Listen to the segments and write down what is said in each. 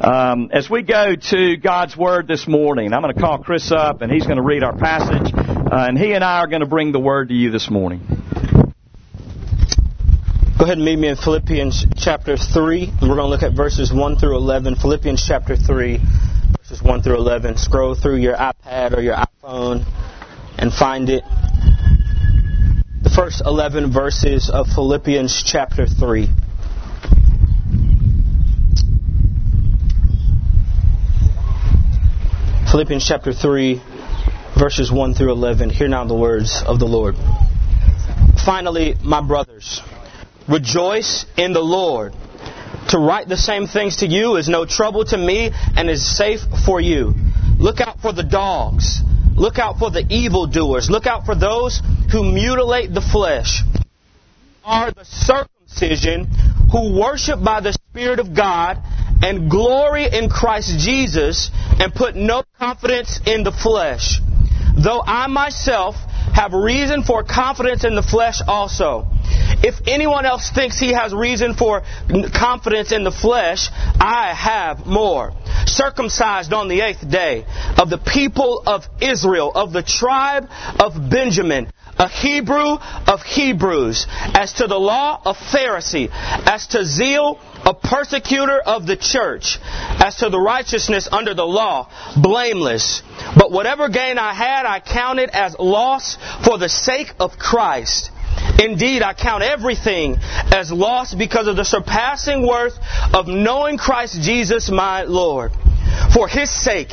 Um, as we go to God's Word this morning, I'm going to call Chris up and he's going to read our passage, uh, and he and I are going to bring the Word to you this morning. Go ahead and meet me in Philippians chapter 3, we're going to look at verses 1 through 11. Philippians chapter 3, verses 1 through 11. Scroll through your iPad or your iPhone and find it. The first 11 verses of Philippians chapter 3. Philippians chapter 3, verses 1 through 11. Hear now the words of the Lord. Finally, my brothers, rejoice in the Lord. To write the same things to you is no trouble to me and is safe for you. Look out for the dogs. Look out for the evildoers. Look out for those who mutilate the flesh. Are the circumcision who worship by the Spirit of God and glory in Christ Jesus and put no confidence in the flesh. Though I myself have reason for confidence in the flesh also. If anyone else thinks he has reason for confidence in the flesh, I have more. Circumcised on the eighth day of the people of Israel, of the tribe of Benjamin, a Hebrew of Hebrews, as to the law, a Pharisee, as to zeal, a persecutor of the church, as to the righteousness under the law, blameless. But whatever gain I had, I counted as loss for the sake of Christ. Indeed, I count everything as loss because of the surpassing worth of knowing Christ Jesus my Lord. For his sake,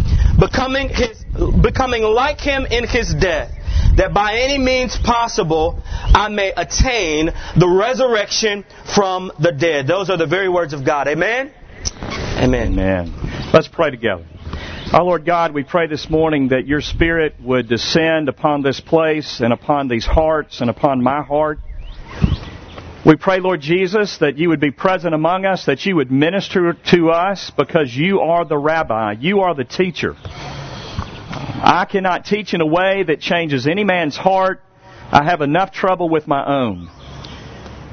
becoming, his, becoming like him in his death, that by any means possible I may attain the resurrection from the dead. Those are the very words of God. Amen? Amen. Amen. Let's pray together. Our Lord God, we pray this morning that your Spirit would descend upon this place and upon these hearts and upon my heart. We pray, Lord Jesus, that you would be present among us, that you would minister to us because you are the rabbi, you are the teacher. I cannot teach in a way that changes any man's heart. I have enough trouble with my own.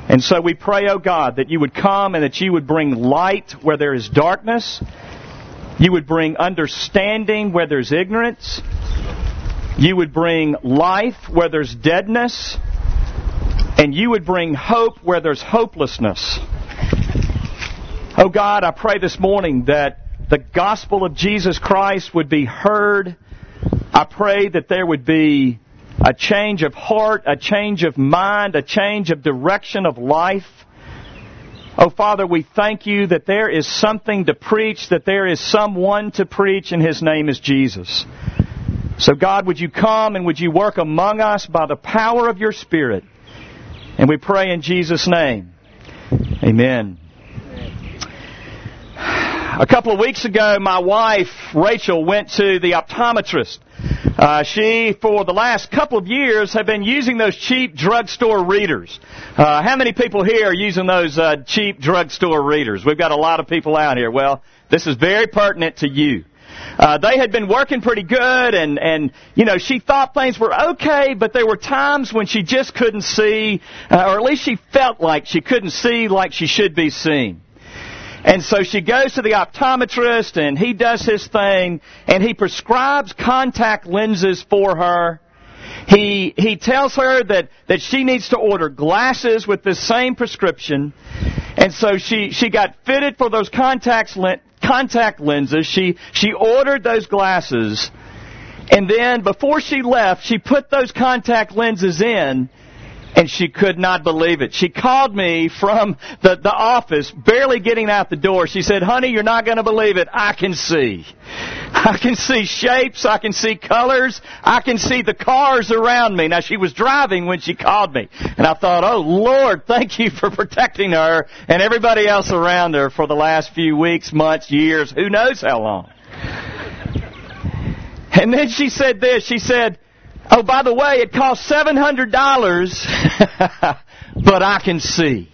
And so we pray, oh God, that you would come and that you would bring light where there is darkness. You would bring understanding where there's ignorance. You would bring life where there's deadness and you would bring hope where there's hopelessness. Oh God, I pray this morning that the gospel of Jesus Christ would be heard. I pray that there would be a change of heart, a change of mind, a change of direction of life. Oh Father, we thank you that there is something to preach, that there is someone to preach, and His name is Jesus. So God, would you come and would you work among us by the power of your Spirit? And we pray in Jesus' name. Amen. A couple of weeks ago, my wife, Rachel, went to the optometrist. Uh, she, for the last couple of years, have been using those cheap drugstore readers. Uh, how many people here are using those uh, cheap drugstore readers? We've got a lot of people out here. Well, this is very pertinent to you uh, they had been working pretty good and, and, you know, she thought things were okay, but there were times when she just couldn't see, uh, or at least she felt like she couldn't see like she should be seen. And so she goes to the optometrist and he does his thing and he prescribes contact lenses for her. He, he tells her that, that she needs to order glasses with the same prescription. And so she, she got fitted for those contacts, contact lenses. She, she ordered those glasses. And then before she left, she put those contact lenses in and she could not believe it. She called me from the, the office, barely getting out the door. She said, honey, you're not going to believe it. I can see. I can see shapes. I can see colors. I can see the cars around me. Now, she was driving when she called me. And I thought, oh, Lord, thank you for protecting her and everybody else around her for the last few weeks, months, years, who knows how long. And then she said this. She said, Oh, by the way, it cost $700, but I can see.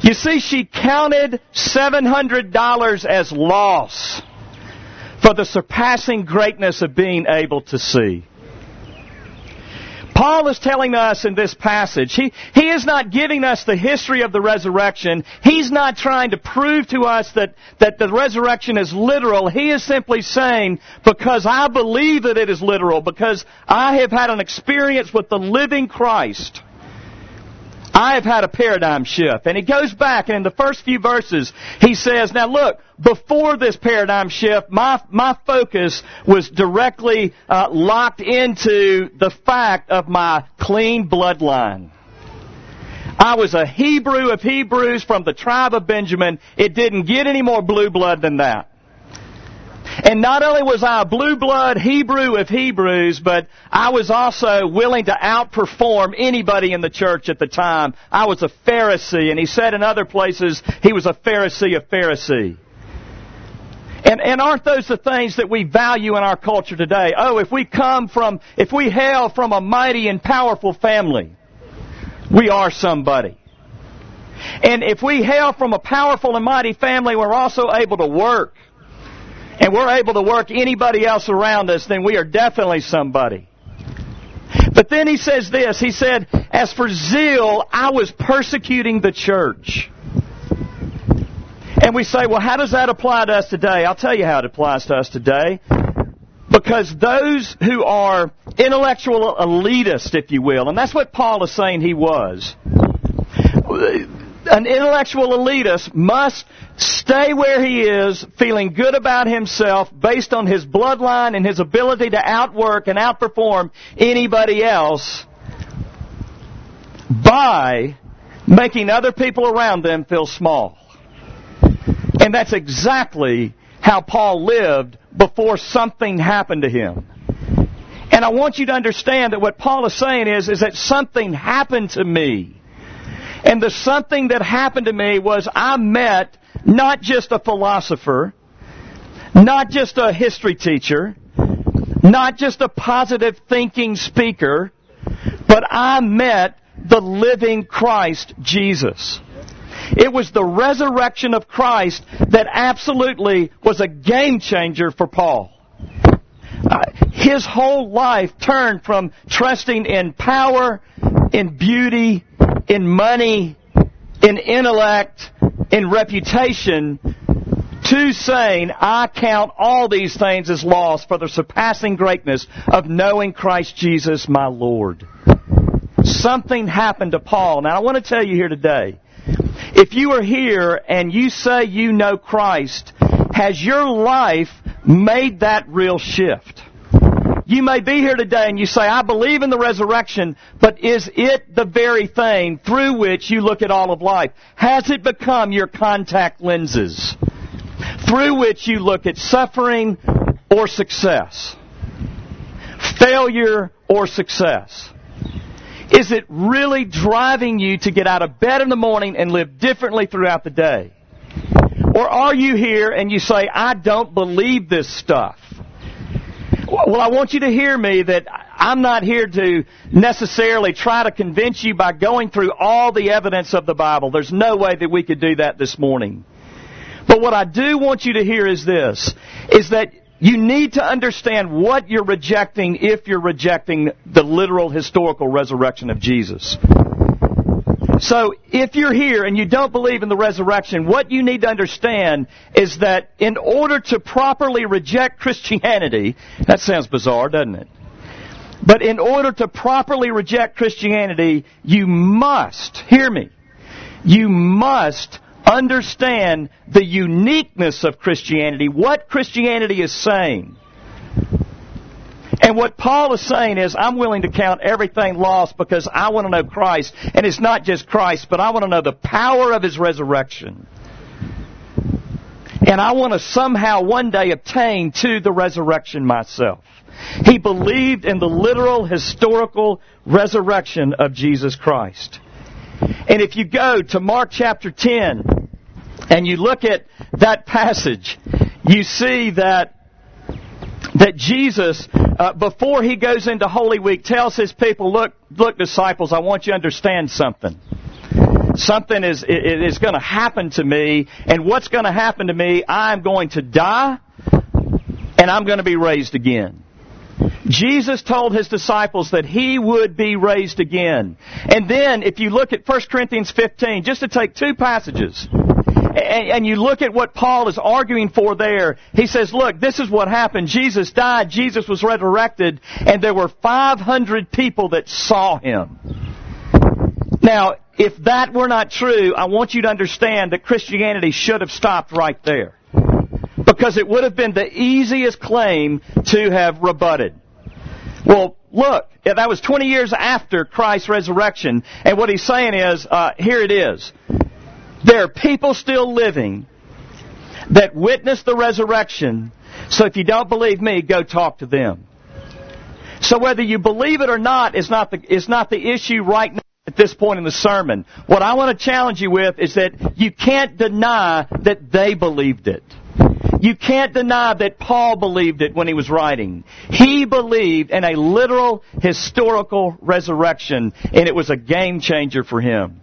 You see, she counted $700 as loss for the surpassing greatness of being able to see. Paul is telling us in this passage, he, he is not giving us the history of the resurrection. He's not trying to prove to us that, that the resurrection is literal. He is simply saying, because I believe that it is literal, because I have had an experience with the living Christ, I have had a paradigm shift. And he goes back, and in the first few verses, he says, now look, before this paradigm shift, my, my focus was directly uh, locked into the fact of my clean bloodline. I was a Hebrew of Hebrews from the tribe of Benjamin. It didn't get any more blue blood than that. And not only was I a blue blood Hebrew of Hebrews, but I was also willing to outperform anybody in the church at the time. I was a Pharisee, and he said in other places he was a Pharisee of Pharisee. And, and aren't those the things that we value in our culture today? Oh, if we come from, if we hail from a mighty and powerful family, we are somebody. And if we hail from a powerful and mighty family, we're also able to work and we're able to work anybody else around us, then we are definitely somebody. But then he says this, he said, as for zeal, I was persecuting the church. And we say, well, how does that apply to us today? I'll tell you how it applies to us today. Because those who are intellectual elitist, if you will, and that's what Paul is saying he was, an intellectual elitist must stay where he is, feeling good about himself based on his bloodline and his ability to outwork and outperform anybody else by making other people around them feel small. And that's exactly how Paul lived before something happened to him. And I want you to understand that what Paul is saying is, is that something happened to me. And the something that happened to me was I met not just a philosopher, not just a history teacher, not just a positive thinking speaker, but I met the living Christ Jesus. It was the resurrection of Christ that absolutely was a game changer for Paul. Uh, his whole life turned from trusting in power, in beauty, in money, in intellect, in reputation, to saying, I count all these things as loss for the surpassing greatness of knowing Christ Jesus my Lord. Something happened to Paul. Now I want to tell you here today, if you are here and you say you know Christ, has your life made that real shift? You may be here today and you say, I believe in the resurrection, but is it the very thing through which you look at all of life? Has it become your contact lenses through which you look at suffering or success? Failure or success? Is it really driving you to get out of bed in the morning and live differently throughout the day? Or are you here and you say, I don't believe this stuff? Well, I want you to hear me that I'm not here to necessarily try to convince you by going through all the evidence of the Bible. There's no way that we could do that this morning. But what I do want you to hear is this, is that you need to understand what you're rejecting if you're rejecting the literal historical resurrection of Jesus. So if you're here and you don't believe in the resurrection, what you need to understand is that in order to properly reject Christianity, that sounds bizarre, doesn't it? But in order to properly reject Christianity, you must, hear me, you must understand the uniqueness of Christianity, what Christianity is saying. And what Paul is saying is, I'm willing to count everything lost because I want to know Christ. And it's not just Christ, but I want to know the power of His resurrection. And I want to somehow one day obtain to the resurrection myself. He believed in the literal historical resurrection of Jesus Christ. And if you go to Mark chapter 10 and you look at that passage, you see that that Jesus, uh, before he goes into Holy Week, tells his people, look, look, disciples, I want you to understand something. Something is, is going to happen to me, and what's going to happen to me, I'm going to die, and I'm going to be raised again. Jesus told his disciples that he would be raised again. And then, if you look at 1 Corinthians 15, just to take two passages, and, you look at what Paul is arguing for there, he says, look, this is what happened. Jesus died, Jesus was resurrected, and there were 500 people that saw him. Now, if that were not true, I want you to understand that Christianity should have stopped right there. Because it would have been the easiest claim to have rebutted. Well, look, that was 20 years after Christ's resurrection, and what he's saying is, uh, here it is. There are people still living that witnessed the resurrection, so if you don't believe me, go talk to them. So whether you believe it or not is not the, is not the issue right now at this point in the sermon. What I want to challenge you with is that you can't deny that they believed it. You can't deny that Paul believed it when he was writing. He believed in a literal historical resurrection, and it was a game changer for him.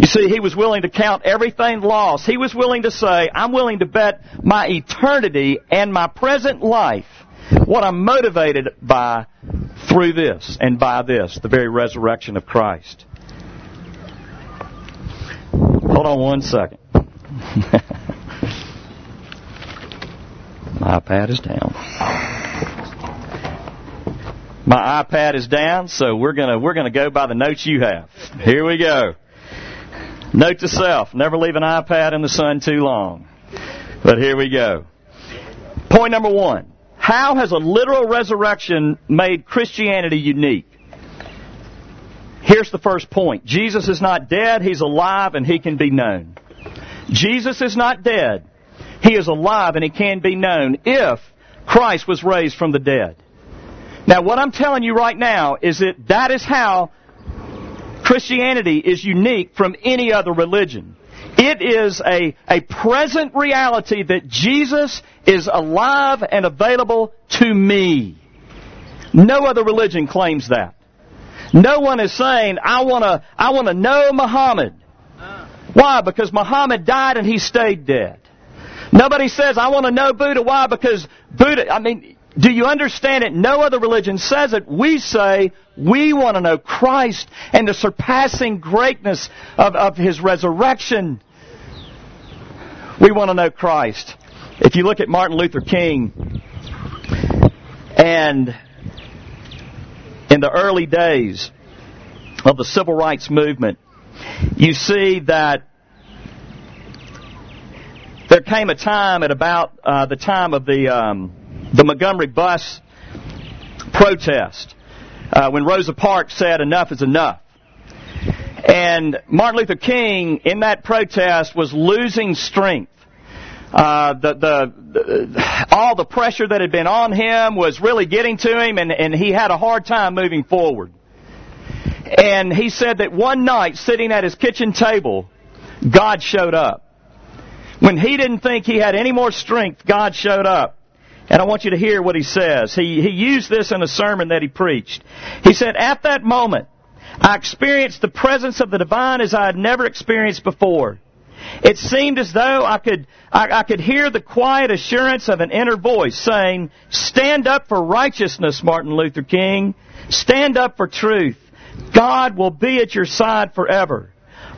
You see, he was willing to count everything lost. He was willing to say, I'm willing to bet my eternity and my present life, what I'm motivated by through this and by this, the very resurrection of Christ. Hold on one second. My iPad is down. My iPad is down, so we're gonna we're gonna go by the notes you have. Here we go. Note to self: never leave an iPad in the sun too long. But here we go. Point number one: How has a literal resurrection made Christianity unique? Here's the first point: Jesus is not dead; he's alive, and he can be known. Jesus is not dead. He is alive and he can be known if Christ was raised from the dead. Now, what I'm telling you right now is that that is how Christianity is unique from any other religion. It is a, a present reality that Jesus is alive and available to me. No other religion claims that. No one is saying, I want to I wanna know Muhammad. Why? Because Muhammad died and he stayed dead. Nobody says, I want to know Buddha. Why? Because Buddha, I mean, do you understand it? No other religion says it. We say we want to know Christ and the surpassing greatness of, of His resurrection. We want to know Christ. If you look at Martin Luther King and in the early days of the civil rights movement, you see that there came a time at about uh, the time of the um, the Montgomery bus protest uh, when Rosa Parks said enough is enough. And Martin Luther King in that protest was losing strength. Uh, the, the, the, all the pressure that had been on him was really getting to him, and, and he had a hard time moving forward. And he said that one night, sitting at his kitchen table, God showed up. When he didn't think he had any more strength, God showed up. And I want you to hear what he says. He, he used this in a sermon that he preached. He said, At that moment, I experienced the presence of the divine as I had never experienced before. It seemed as though I could, I, I could hear the quiet assurance of an inner voice saying, Stand up for righteousness, Martin Luther King. Stand up for truth. God will be at your side forever.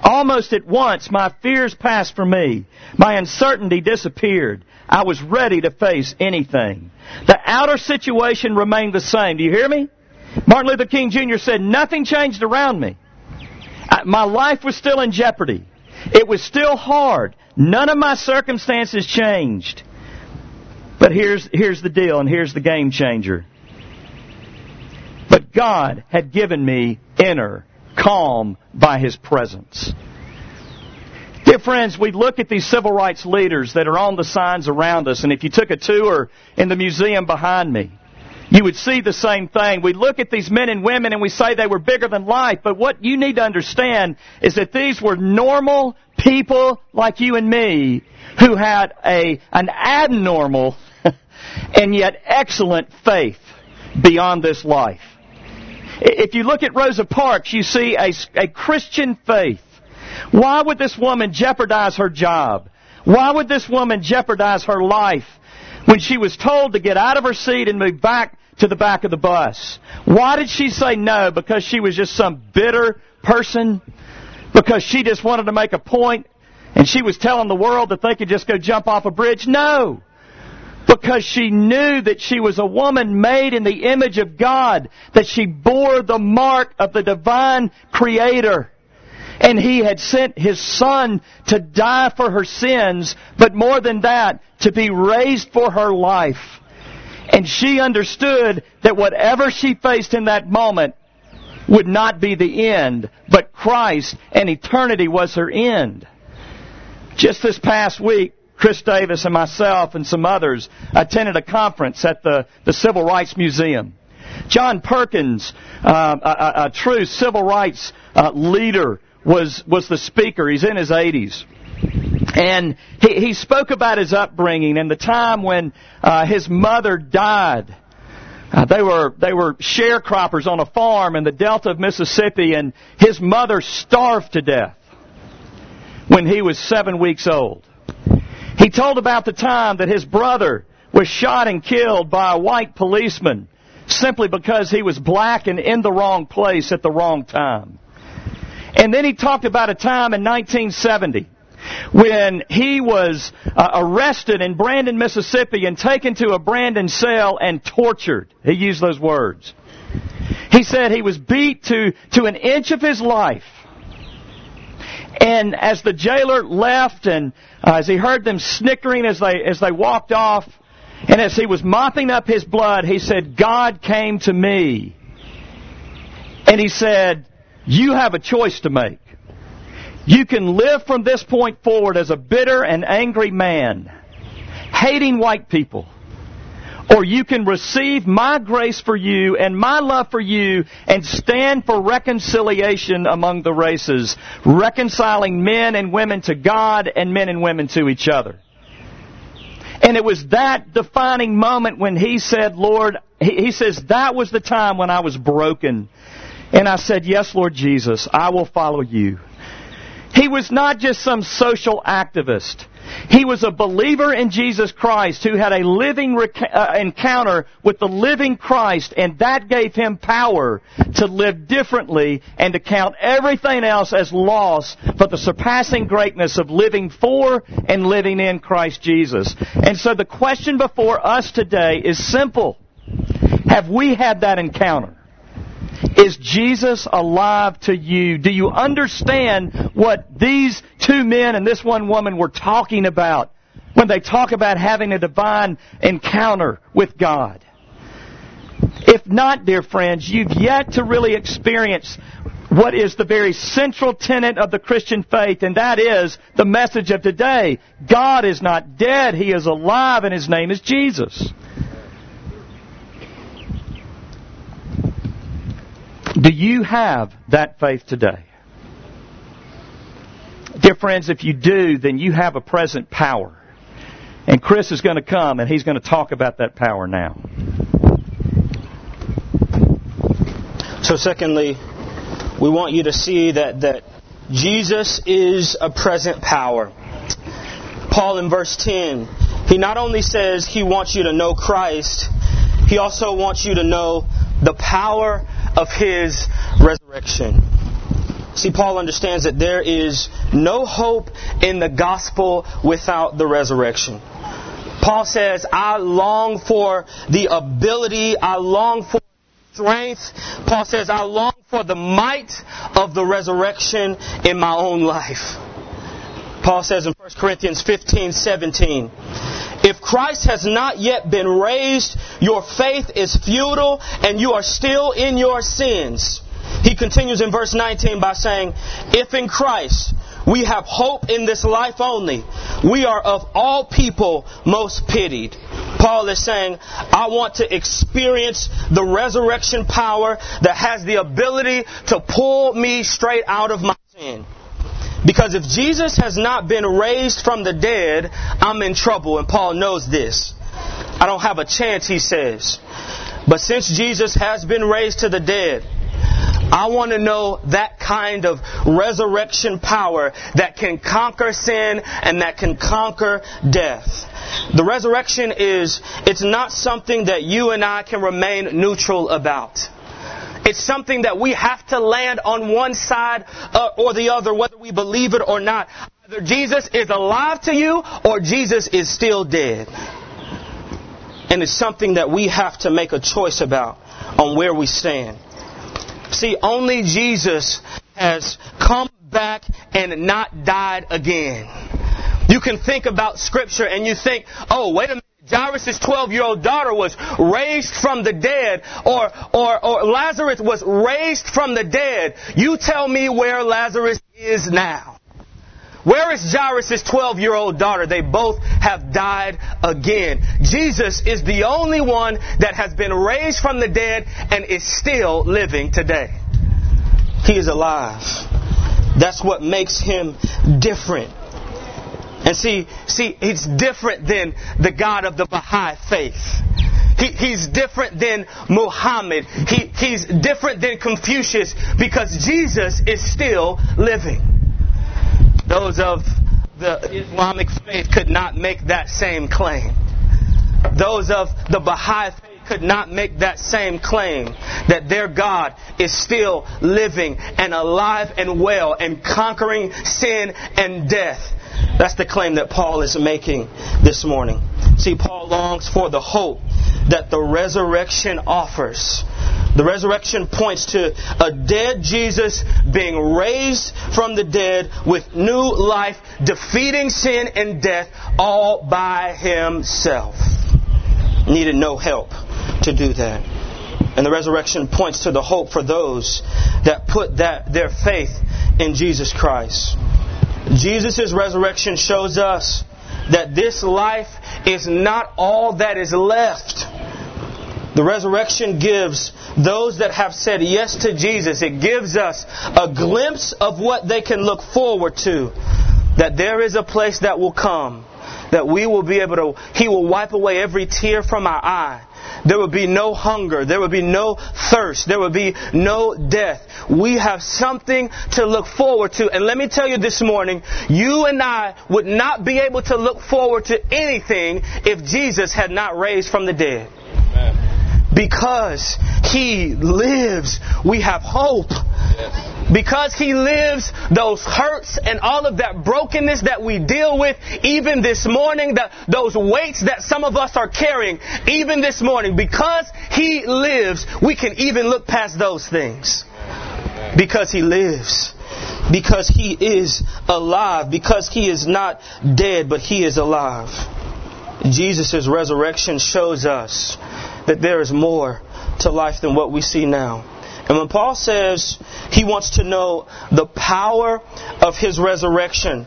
Almost at once, my fears passed from me. My uncertainty disappeared. I was ready to face anything. The outer situation remained the same. Do you hear me? Martin Luther King Jr. said, Nothing changed around me. My life was still in jeopardy. It was still hard. None of my circumstances changed. But here's, here's the deal, and here's the game changer. But God had given me inner calm by His presence. Dear friends, we look at these civil rights leaders that are on the signs around us, and if you took a tour in the museum behind me, you would see the same thing. We look at these men and women and we say they were bigger than life, but what you need to understand is that these were normal people like you and me who had a, an abnormal and yet excellent faith beyond this life. If you look at Rosa Parks, you see a, a Christian faith. Why would this woman jeopardize her job? Why would this woman jeopardize her life when she was told to get out of her seat and move back to the back of the bus? Why did she say no? Because she was just some bitter person? Because she just wanted to make a point and she was telling the world that they could just go jump off a bridge? No because she knew that she was a woman made in the image of God, that she bore the mark of the divine creator. And he had sent his son to die for her sins, but more than that, to be raised for her life. And she understood that whatever she faced in that moment would not be the end, but Christ and eternity was her end. Just this past week, Chris Davis and myself and some others attended a conference at the, the Civil Rights Museum. John Perkins, uh, a, a, true civil rights uh, leader, was was the speaker. He's in his 80s. And he, he spoke about his upbringing and the time when uh, his mother died. Uh, they were they were sharecroppers on a farm in the Delta of Mississippi, and his mother starved to death when he was seven weeks old. He told about the time that his brother was shot and killed by a white policeman simply because he was black and in the wrong place at the wrong time. And then he talked about a time in 1970 when he was uh, arrested in Brandon, Mississippi and taken to a Brandon cell and tortured. He used those words. He said he was beat to, to an inch of his life and as the jailer left and uh, as he heard them snickering as they, as they walked off, and as he was mopping up his blood, he said, God came to me. And he said, you have a choice to make. You can live from this point forward as a bitter and angry man, hating white people or you can receive my grace for you and my love for you and stand for reconciliation among the races, reconciling men and women to God and men and women to each other. And it was that defining moment when he said, Lord, he says, that was the time when I was broken. And I said, yes, Lord Jesus, I will follow you. He was not just some social activist. He was a believer in Jesus Christ who had a living rec- uh, encounter with the living Christ, and that gave him power to live differently and to count everything else as loss but the surpassing greatness of living for and living in Christ Jesus. And so the question before us today is simple. Have we had that encounter? Is Jesus alive to you? Do you understand what these two men and this one woman were talking about when they talk about having a divine encounter with God? If not, dear friends, you've yet to really experience what is the very central tenet of the Christian faith, and that is the message of today. God is not dead, He is alive, and His name is Jesus. Do you have that faith today? Dear friends, if you do, then you have a present power. And Chris is going to come and he's going to talk about that power now. So, secondly, we want you to see that, that Jesus is a present power. Paul in verse 10, he not only says he wants you to know Christ, he also wants you to know the power of his resurrection. See, Paul understands that there is no hope in the gospel without the resurrection. Paul says, I long for the ability, I long for strength. Paul says, I long for the might of the resurrection in my own life. Paul says in 1 Corinthians 15, 17, if Christ has not yet been raised, your faith is futile and you are still in your sins. He continues in verse 19 by saying, If in Christ we have hope in this life only, we are of all people most pitied. Paul is saying, I want to experience the resurrection power that has the ability to pull me straight out of my sin. Because if Jesus has not been raised from the dead, I'm in trouble, and Paul knows this. I don't have a chance, he says. But since Jesus has been raised to the dead, I want to know that kind of resurrection power that can conquer sin and that can conquer death. The resurrection is, it's not something that you and I can remain neutral about. It's something that we have to land on one side uh, or the other, whether we believe it or not. Either Jesus is alive to you or Jesus is still dead. And it's something that we have to make a choice about on where we stand. See, only Jesus has come back and not died again. You can think about scripture and you think, oh, wait a minute. Jairus' 12 year old daughter was raised from the dead, or, or, or Lazarus was raised from the dead. You tell me where Lazarus is now. Where is Jairus' 12 year old daughter? They both have died again. Jesus is the only one that has been raised from the dead and is still living today. He is alive. That's what makes him different. And see, see, he's different than the God of the Baha'i faith. He, he's different than Muhammad. He, he's different than Confucius because Jesus is still living. Those of the Islamic faith could not make that same claim. Those of the Baha'i faith could not make that same claim that their God is still living and alive and well and conquering sin and death. That's the claim that Paul is making this morning. See, Paul longs for the hope that the resurrection offers. The resurrection points to a dead Jesus being raised from the dead with new life, defeating sin and death all by himself. Needed no help to do that. And the resurrection points to the hope for those that put that, their faith in Jesus Christ. Jesus' resurrection shows us that this life is not all that is left. The resurrection gives those that have said yes to Jesus, it gives us a glimpse of what they can look forward to. That there is a place that will come, that we will be able to, He will wipe away every tear from our eye. There would be no hunger. There would be no thirst. There would be no death. We have something to look forward to. And let me tell you this morning, you and I would not be able to look forward to anything if Jesus had not raised from the dead. Because He lives, we have hope. Because He lives, those hurts and all of that brokenness that we deal with, even this morning, those weights that some of us are carrying, even this morning, because He lives, we can even look past those things. Because He lives. Because He is alive. Because He is not dead, but He is alive. Jesus' resurrection shows us that there is more to life than what we see now. And when Paul says he wants to know the power of his resurrection,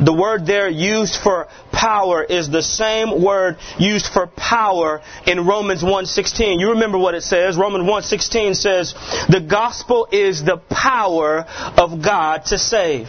the word there used for power is the same word used for power in Romans 1:16. You remember what it says? Romans 1:16 says, "The gospel is the power of God to save."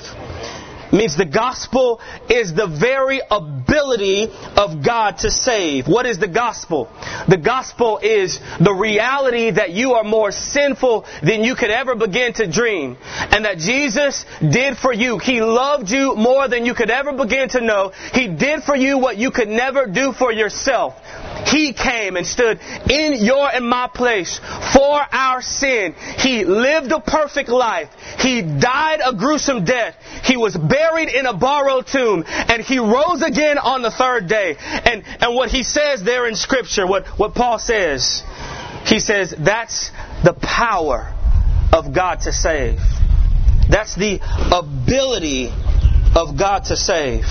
Means the gospel is the very ability of God to save. What is the gospel? The gospel is the reality that you are more sinful than you could ever begin to dream. And that Jesus did for you. He loved you more than you could ever begin to know. He did for you what you could never do for yourself. He came and stood in your and my place for our sin. He lived a perfect life. He died a gruesome death. He was buried in a borrowed tomb and he rose again on the third day. And, and what he says there in scripture, what, what Paul says, he says that's the power of God to save. That's the ability of God to save.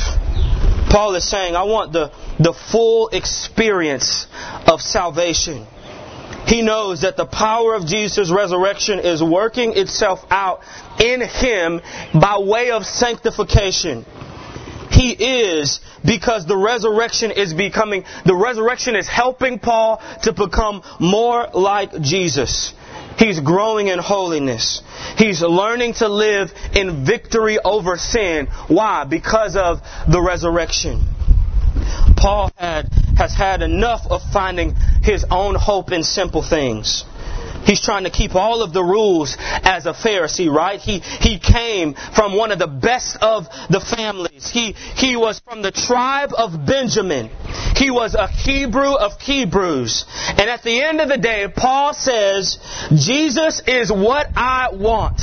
Paul is saying, I want the, the full experience of salvation. He knows that the power of Jesus' resurrection is working itself out in him by way of sanctification. He is because the resurrection is becoming, the resurrection is helping Paul to become more like Jesus. He's growing in holiness. He's learning to live in victory over sin. Why? Because of the resurrection. Paul had has had enough of finding his own hope in simple things. He's trying to keep all of the rules as a Pharisee, right? He, he came from one of the best of the families. He, he was from the tribe of Benjamin. He was a Hebrew of Hebrews. And at the end of the day, Paul says, Jesus is what I want.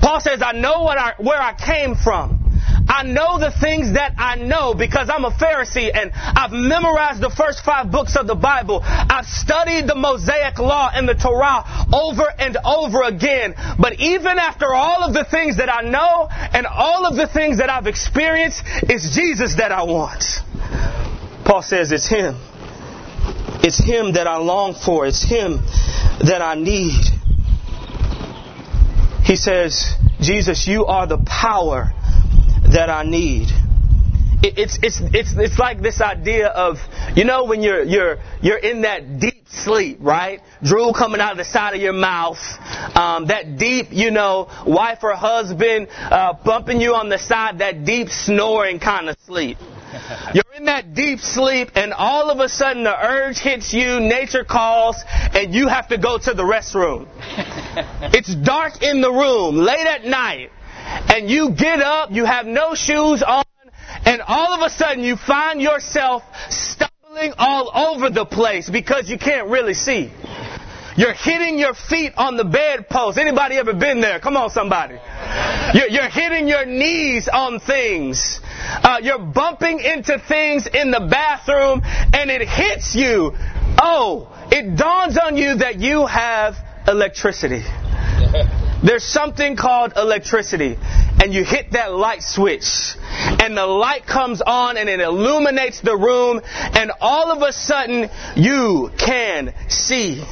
Paul says, I know what I, where I came from. I know the things that I know because I'm a Pharisee and I've memorized the first five books of the Bible. I've studied the Mosaic Law and the Torah over and over again. But even after all of the things that I know and all of the things that I've experienced, it's Jesus that I want. Paul says it's Him. It's Him that I long for. It's Him that I need. He says, Jesus, you are the power that I need. it's, it's, it's, it's like this idea of, you know, when you're, you're, you're in that deep sleep, right? Drool coming out of the side of your mouth. Um, that deep, you know, wife or husband uh, bumping you on the side, that deep snoring kind of sleep. You're in that deep sleep, and all of a sudden the urge hits you, nature calls, and you have to go to the restroom. It's dark in the room, late at night and you get up, you have no shoes on, and all of a sudden you find yourself stumbling all over the place because you can't really see. You're hitting your feet on the bedpost. Anybody ever been there? Come on, somebody. You're, you're hitting your knees on things. Uh, you're bumping into things in the bathroom, and it hits you. Oh, it dawns on you that you have electricity. There's something called electricity, and you hit that light switch, and the light comes on and it illuminates the room, and all of a sudden you can see.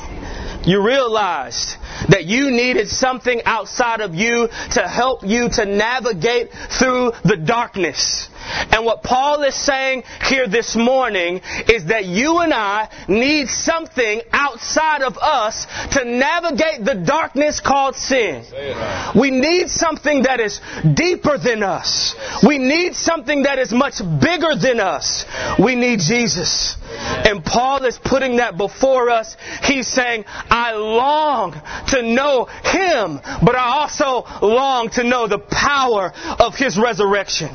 You realized that you needed something outside of you to help you to navigate through the darkness. And what Paul is saying here this morning is that you and I need something outside of us to navigate the darkness called sin. We need something that is deeper than us. We need something that is much bigger than us. We need Jesus. And Paul is putting that before us. He's saying, I long to know Him, but I also long to know the power of His resurrection.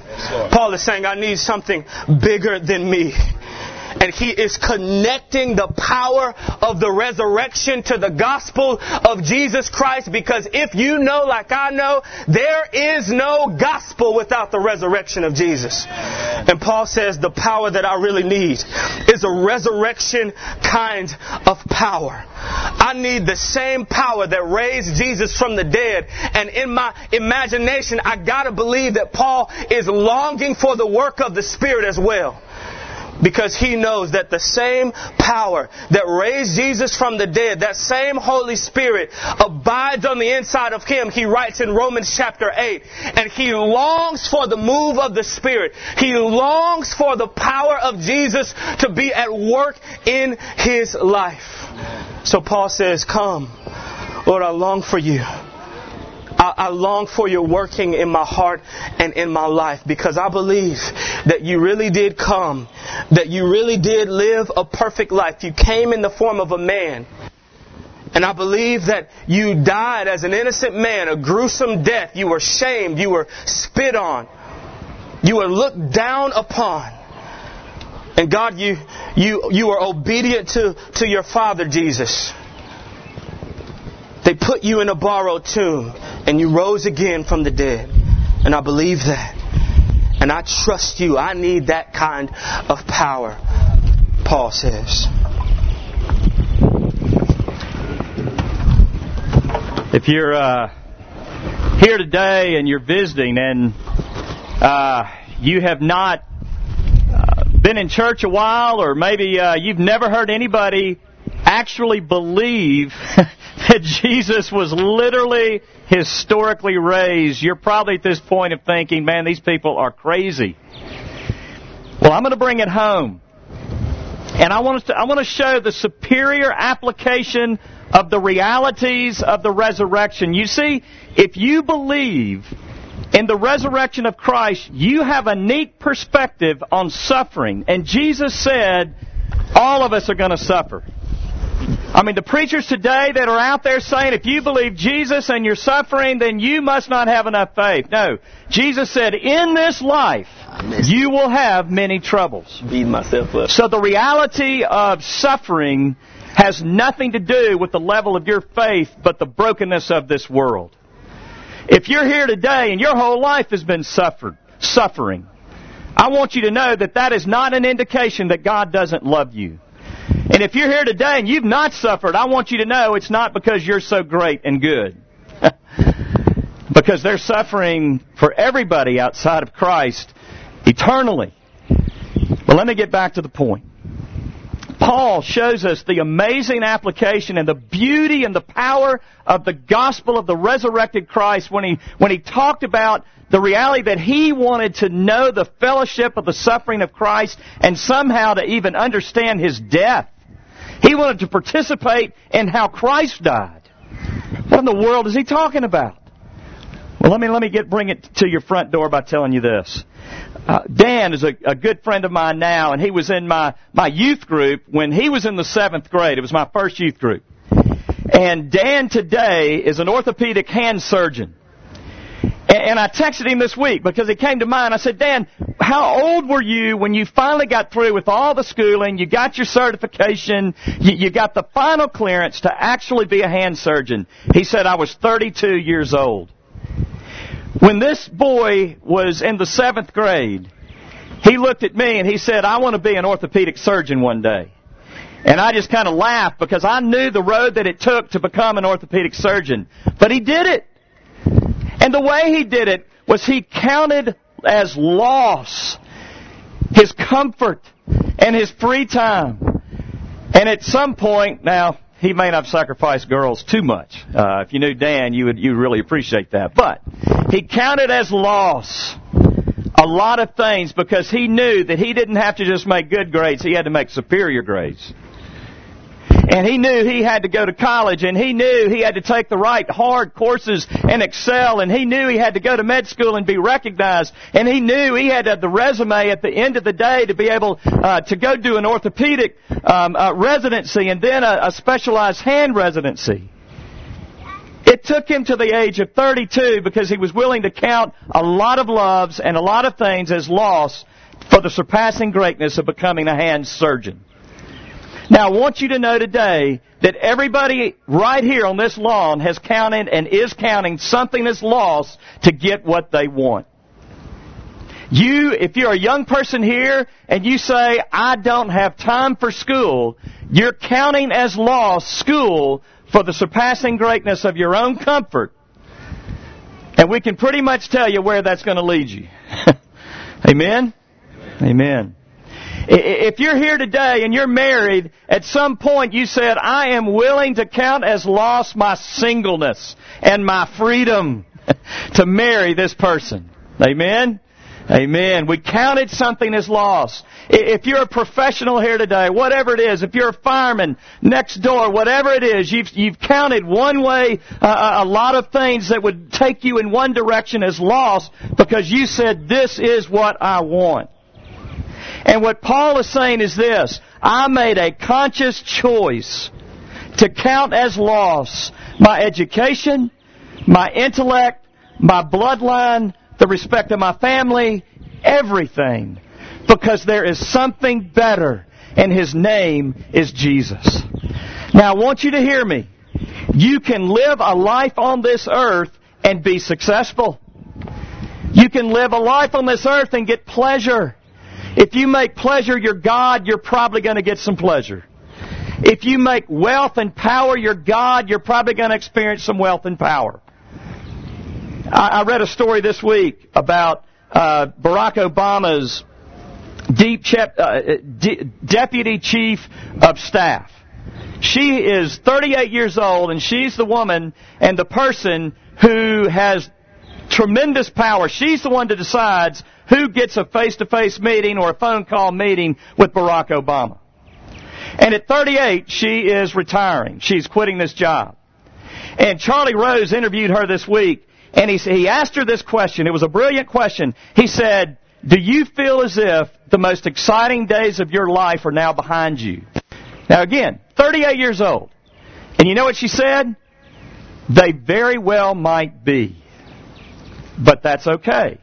Paul is saying, I need something bigger than me. And he is connecting the power of the resurrection to the gospel of Jesus Christ because if you know, like I know, there is no gospel without the resurrection of Jesus. And Paul says the power that I really need is a resurrection kind of power. I need the same power that raised Jesus from the dead. And in my imagination, I gotta believe that Paul is longing for the work of the Spirit as well because he knows that the same power that raised Jesus from the dead, that same Holy Spirit abides on the inside of him. He writes in Romans chapter 8, and he longs for the move of the Spirit. He longs for the power of Jesus to be at work in his life. So Paul says, Come, Lord, I long for you. I, I, long for your working in my heart and in my life because I believe that you really did come, that you really did live a perfect life. You came in the form of a man. And I believe that you died as an innocent man, a gruesome death. You were shamed. You were spit on. You were looked down upon. And God, you, you, you were obedient to, to your Father, Jesus. They put you in a borrowed tomb and you rose again from the dead. And I believe that. And I trust you. I need that kind of power, Paul says. If you're uh, here today and you're visiting and uh, you have not uh, been in church a while, or maybe uh, you've never heard anybody actually believe that Jesus was literally historically raised, you're probably at this point of thinking, man, these people are crazy. Well, I'm going to bring it home. And I want, to, I want to show the superior application of the realities of the resurrection. You see, if you believe in the resurrection of Christ, you have a neat perspective on suffering. And Jesus said, All of us are going to suffer. I mean, the preachers today that are out there saying if you believe Jesus and you're suffering, then you must not have enough faith. No. Jesus said, in this life, you will have many troubles. Beat myself up. So the reality of suffering has nothing to do with the level of your faith, but the brokenness of this world. If you're here today and your whole life has been suffered, suffering, I want you to know that that is not an indication that God doesn't love you. And if you're here today and you've not suffered, I want you to know it's not because you're so great and good. because they're suffering for everybody outside of Christ eternally. But let me get back to the point. Paul shows us the amazing application and the beauty and the power of the gospel of the resurrected Christ when he, when he talked about the reality that he wanted to know the fellowship of the suffering of Christ and somehow to even understand his death. He wanted to participate in how Christ died. What in the world is he talking about? Well, let me let me get bring it to your front door by telling you this. Uh, Dan is a, a good friend of mine now, and he was in my my youth group when he was in the seventh grade. It was my first youth group. And Dan today is an orthopedic hand surgeon. And I texted him this week because it came to mind. I said, Dan, how old were you when you finally got through with all the schooling, you got your certification, you, got the final clearance to actually be a hand surgeon? He said, I was 32 years old. When this boy was in the seventh grade, he looked at me and he said, I want to be an orthopedic surgeon one day. And I just kind of laughed because I knew the road that it took to become an orthopedic surgeon. But he did it. And the way he did it was he counted as loss his comfort and his free time. And at some point, now, he may not have sacrificed girls too much. Uh, if you knew Dan, you would you really appreciate that. But he counted as loss a lot of things because he knew that he didn't have to just make good grades; he had to make superior grades. And he knew he had to go to college and he knew he had to take the right hard courses and excel and he knew he had to go to med school and be recognized and he knew he had to have the resume at the end of the day to be able uh, to go do an orthopedic um, uh, residency and then a, a specialized hand residency. It took him to the age of 32 because he was willing to count a lot of loves and a lot of things as loss for the surpassing greatness of becoming a hand surgeon. Now, I want you to know today that everybody right here on this lawn has counted and is counting something as lost to get what they want. You, if you're a young person here and you say, I don't have time for school, you're counting as lost school for the surpassing greatness of your own comfort. And we can pretty much tell you where that's going to lead you. Amen? Amen. If you're here today and you're married, at some point you said, I am willing to count as lost my singleness and my freedom to marry this person. Amen? Amen. We counted something as lost. If you're a professional here today, whatever it is, if you're a fireman next door, whatever it is, you've, you've counted one way uh, a lot of things that would take you in one direction as lost because you said, this is what I want. And what Paul is saying is this I made a conscious choice to count as loss my education, my intellect, my bloodline, the respect of my family, everything. Because there is something better, and His name is Jesus. Now, I want you to hear me. You can live a life on this earth and be successful. You can live a life on this earth and get pleasure. If you make pleasure your God, you're probably going to get some pleasure. If you make wealth and power your God, you're probably going to experience some wealth and power. I, I read a story this week about uh, Barack Obama's deep uh, de- deputy chief of staff. She is 38 years old, and she's the woman and the person who has tremendous power. She's the one that decides who gets a face-to-face meeting or a phone call meeting with Barack Obama. And at 38, she is retiring. She's quitting this job. And Charlie Rose interviewed her this week, and he, asked her this question. It was a brilliant question. He said, do you feel as if the most exciting days of your life are now behind you? Now again, 38 years old. And you know what she said? They very well might be. But that's okay.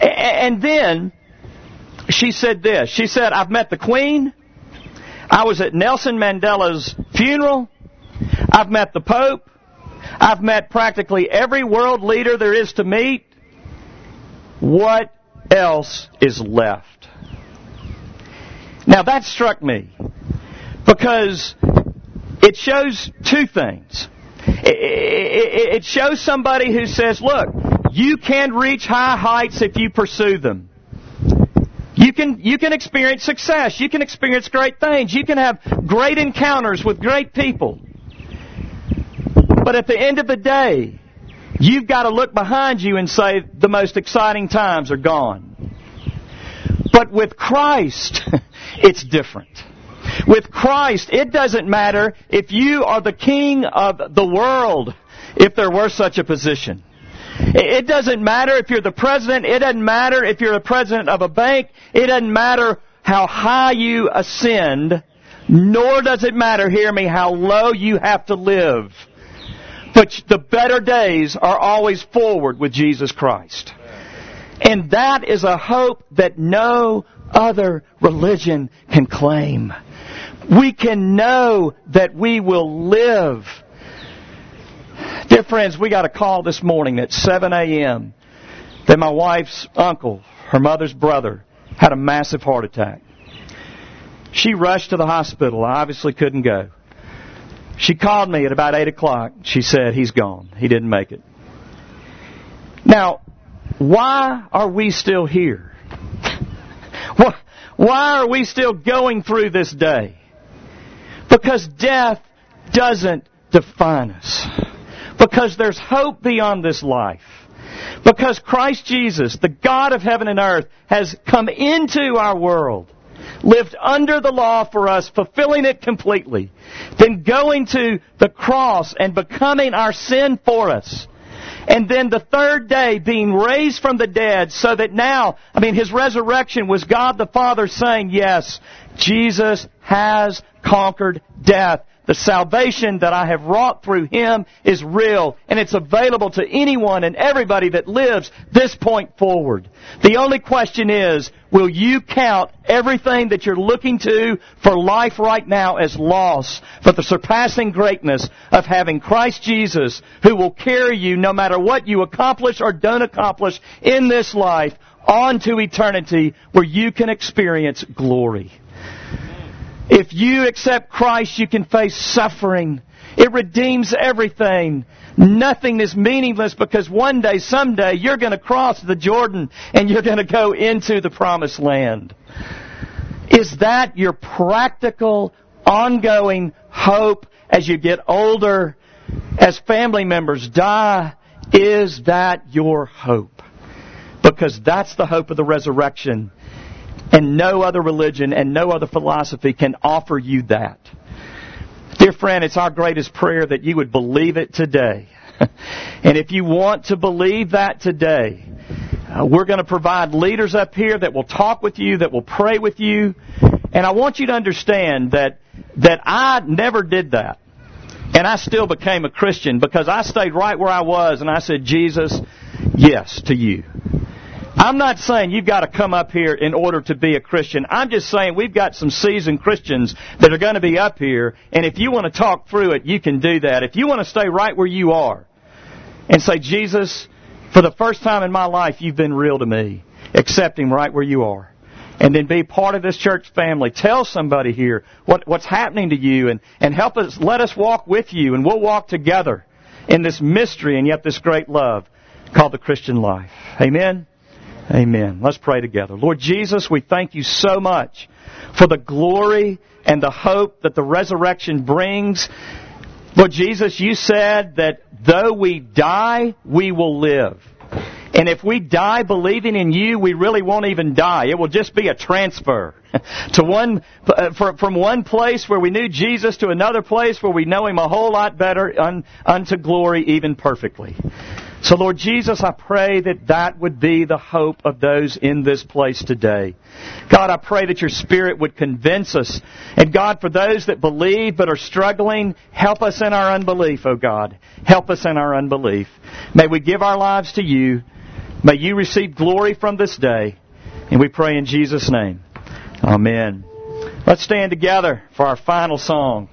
And then she said this. She said, I've met the Queen. I was at Nelson Mandela's funeral. I've met the Pope. I've met practically every world leader there is to meet. What else is left? Now that struck me because it shows two things. It shows somebody who says, look, you can reach high heights if you pursue them. You can, you can experience success. You can experience great things. You can have great encounters with great people. But at the end of the day, you've got to look behind you and say, the most exciting times are gone. But with Christ, it's different. With Christ, it doesn't matter if you are the king of the world, if there were such a position. It doesn't matter if you're the president. It doesn't matter if you're the president of a bank. It doesn't matter how high you ascend. Nor does it matter, hear me, how low you have to live. But the better days are always forward with Jesus Christ. And that is a hope that no other religion can claim. We can know that we will live. Dear friends, we got a call this morning at 7 a.m. that my wife's uncle, her mother's brother, had a massive heart attack. She rushed to the hospital. I obviously couldn't go. She called me at about 8 o'clock. She said, he's gone. He didn't make it. Now, why are we still here? Why are we still going through this day? Because death doesn't define us. Because there's hope beyond this life. Because Christ Jesus, the God of heaven and earth, has come into our world lived under the law for us, fulfilling it completely, then going to the cross and becoming our sin for us. And then the third day being raised from the dead so that now, I mean, His resurrection was God the Father saying, yes, Jesus has conquered death. The salvation that I have wrought through Him is real, and it's available to anyone and everybody that lives this point forward. The only question is, will you count everything that you're looking to for life right now as loss for the surpassing greatness of having Christ Jesus who will carry you no matter what you accomplish or don't accomplish in this life on to eternity where you can experience glory. If you accept Christ, you can face suffering. It redeems everything. Nothing is meaningless because one day, someday, you're going to cross the Jordan and you're going to go into the promised land. Is that your practical, ongoing hope as you get older, as family members die? Is that your hope? Because that's the hope of the resurrection. And no other religion and no other philosophy can offer you that. Dear friend, it's our greatest prayer that you would believe it today. and if you want to believe that today, uh, we're going to provide leaders up here that will talk with you, that will pray with you. And I want you to understand that, that I never did that. And I still became a Christian because I stayed right where I was and I said, Jesus, yes to you. I'm not saying you've got to come up here in order to be a Christian. I'm just saying we've got some seasoned Christians that are going to be up here, and if you want to talk through it, you can do that. If you want to stay right where you are and say, Jesus, for the first time in my life, you've been real to me. Accept Him right where you are. And then be part of this church family. Tell somebody here what, what's happening to you and, and help us, let us walk with you and we'll walk together in this mystery and yet this great love called the Christian life. Amen? Amen. Let's pray together. Lord Jesus, we thank you so much for the glory and the hope that the resurrection brings. Lord Jesus, you said that though we die, we will live. And if we die believing in you, we really won't even die. It will just be a transfer to one, uh, from one place where we knew Jesus to another place where we know him a whole lot better unto glory even perfectly. So, Lord Jesus, I pray that that would be the hope of those in this place today. God, I pray that your Spirit would convince us. And God, for those that believe but are struggling, help us in our unbelief, O oh God. Help us in our unbelief. May we give our lives to you. May you receive glory from this day. And we pray in Jesus' name. Amen. Let's stand together for our final song.